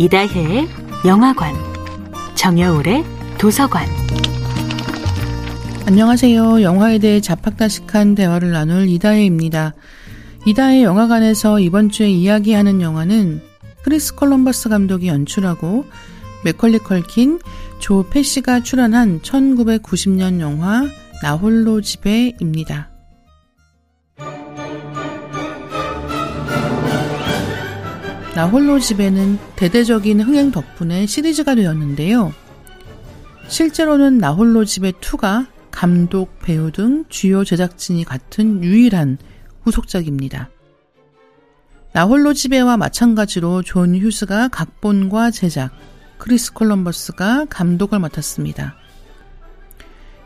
이다혜의 영화관, 정여울의 도서관. 안녕하세요. 영화에 대해 잡학다식한 대화를 나눌 이다혜입니다. 이다혜 영화관에서 이번 주에 이야기하는 영화는 크리스 콜럼버스 감독이 연출하고 맥컬리 컬킨, 조 패시가 출연한 1990년 영화 나홀로 집에입니다. 나 홀로 집에는 대대적인 흥행 덕분에 시리즈가 되었는데요. 실제로는 나 홀로 집의 2가 감독, 배우 등 주요 제작진이 같은 유일한 후속작입니다. 나 홀로 집에와 마찬가지로 존 휴스가 각본과 제작, 크리스 콜럼버스가 감독을 맡았습니다.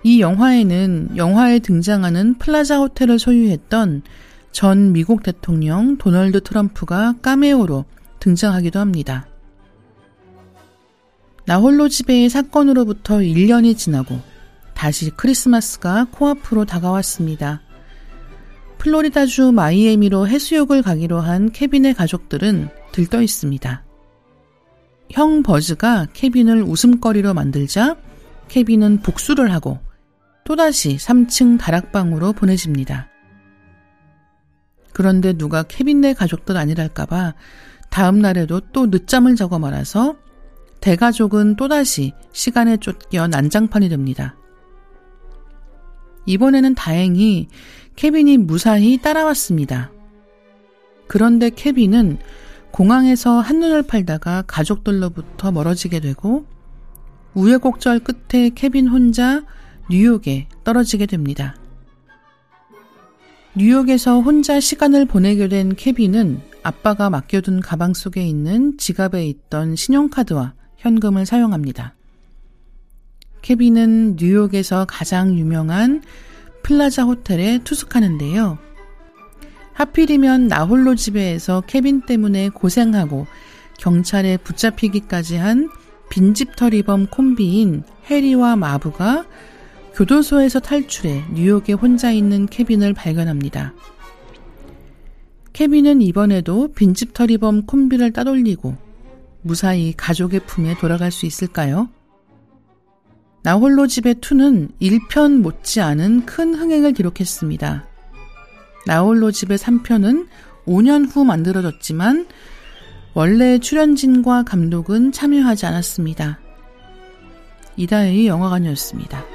이 영화에는 영화에 등장하는 플라자 호텔을 소유했던 전 미국 대통령 도널드 트럼프가 까메오로 등장하기도 합니다. 나홀로 집의 사건으로부터 1년이 지나고 다시 크리스마스가 코앞으로 다가왔습니다. 플로리다주 마이애미로 해수욕을 가기로 한 케빈의 가족들은 들떠 있습니다. 형 버즈가 케빈을 웃음거리로 만들자 케빈은 복수를 하고 또다시 3층 다락방으로 보내집니다. 그런데 누가 케빈네 가족들 아니랄까봐 다음 날에도 또 늦잠을 자고 말아서 대가족은 또다시 시간에 쫓겨 난장판이 됩니다. 이번에는 다행히 케빈이 무사히 따라왔습니다. 그런데 케빈은 공항에서 한눈을 팔다가 가족들로부터 멀어지게 되고 우여곡절 끝에 케빈 혼자 뉴욕에 떨어지게 됩니다. 뉴욕에서 혼자 시간을 보내게 된 케빈은 아빠가 맡겨둔 가방 속에 있는 지갑에 있던 신용카드와 현금을 사용합니다. 케빈은 뉴욕에서 가장 유명한 플라자 호텔에 투숙하는데요. 하필이면 나홀로 집에서 케빈 때문에 고생하고 경찰에 붙잡히기까지 한 빈집 털이범 콤비인 해리와 마부가 교도소에서 탈출해 뉴욕에 혼자 있는 케빈을 발견합니다. 케빈은 이번에도 빈집 털이범 콤비를 따돌리고 무사히 가족의 품에 돌아갈 수 있을까요? 나 홀로 집의 2는 1편 못지않은 큰 흥행을 기록했습니다. 나 홀로 집의 3편은 5년 후 만들어졌지만 원래 출연진과 감독은 참여하지 않았습니다. 이다혜의 영화관이었습니다.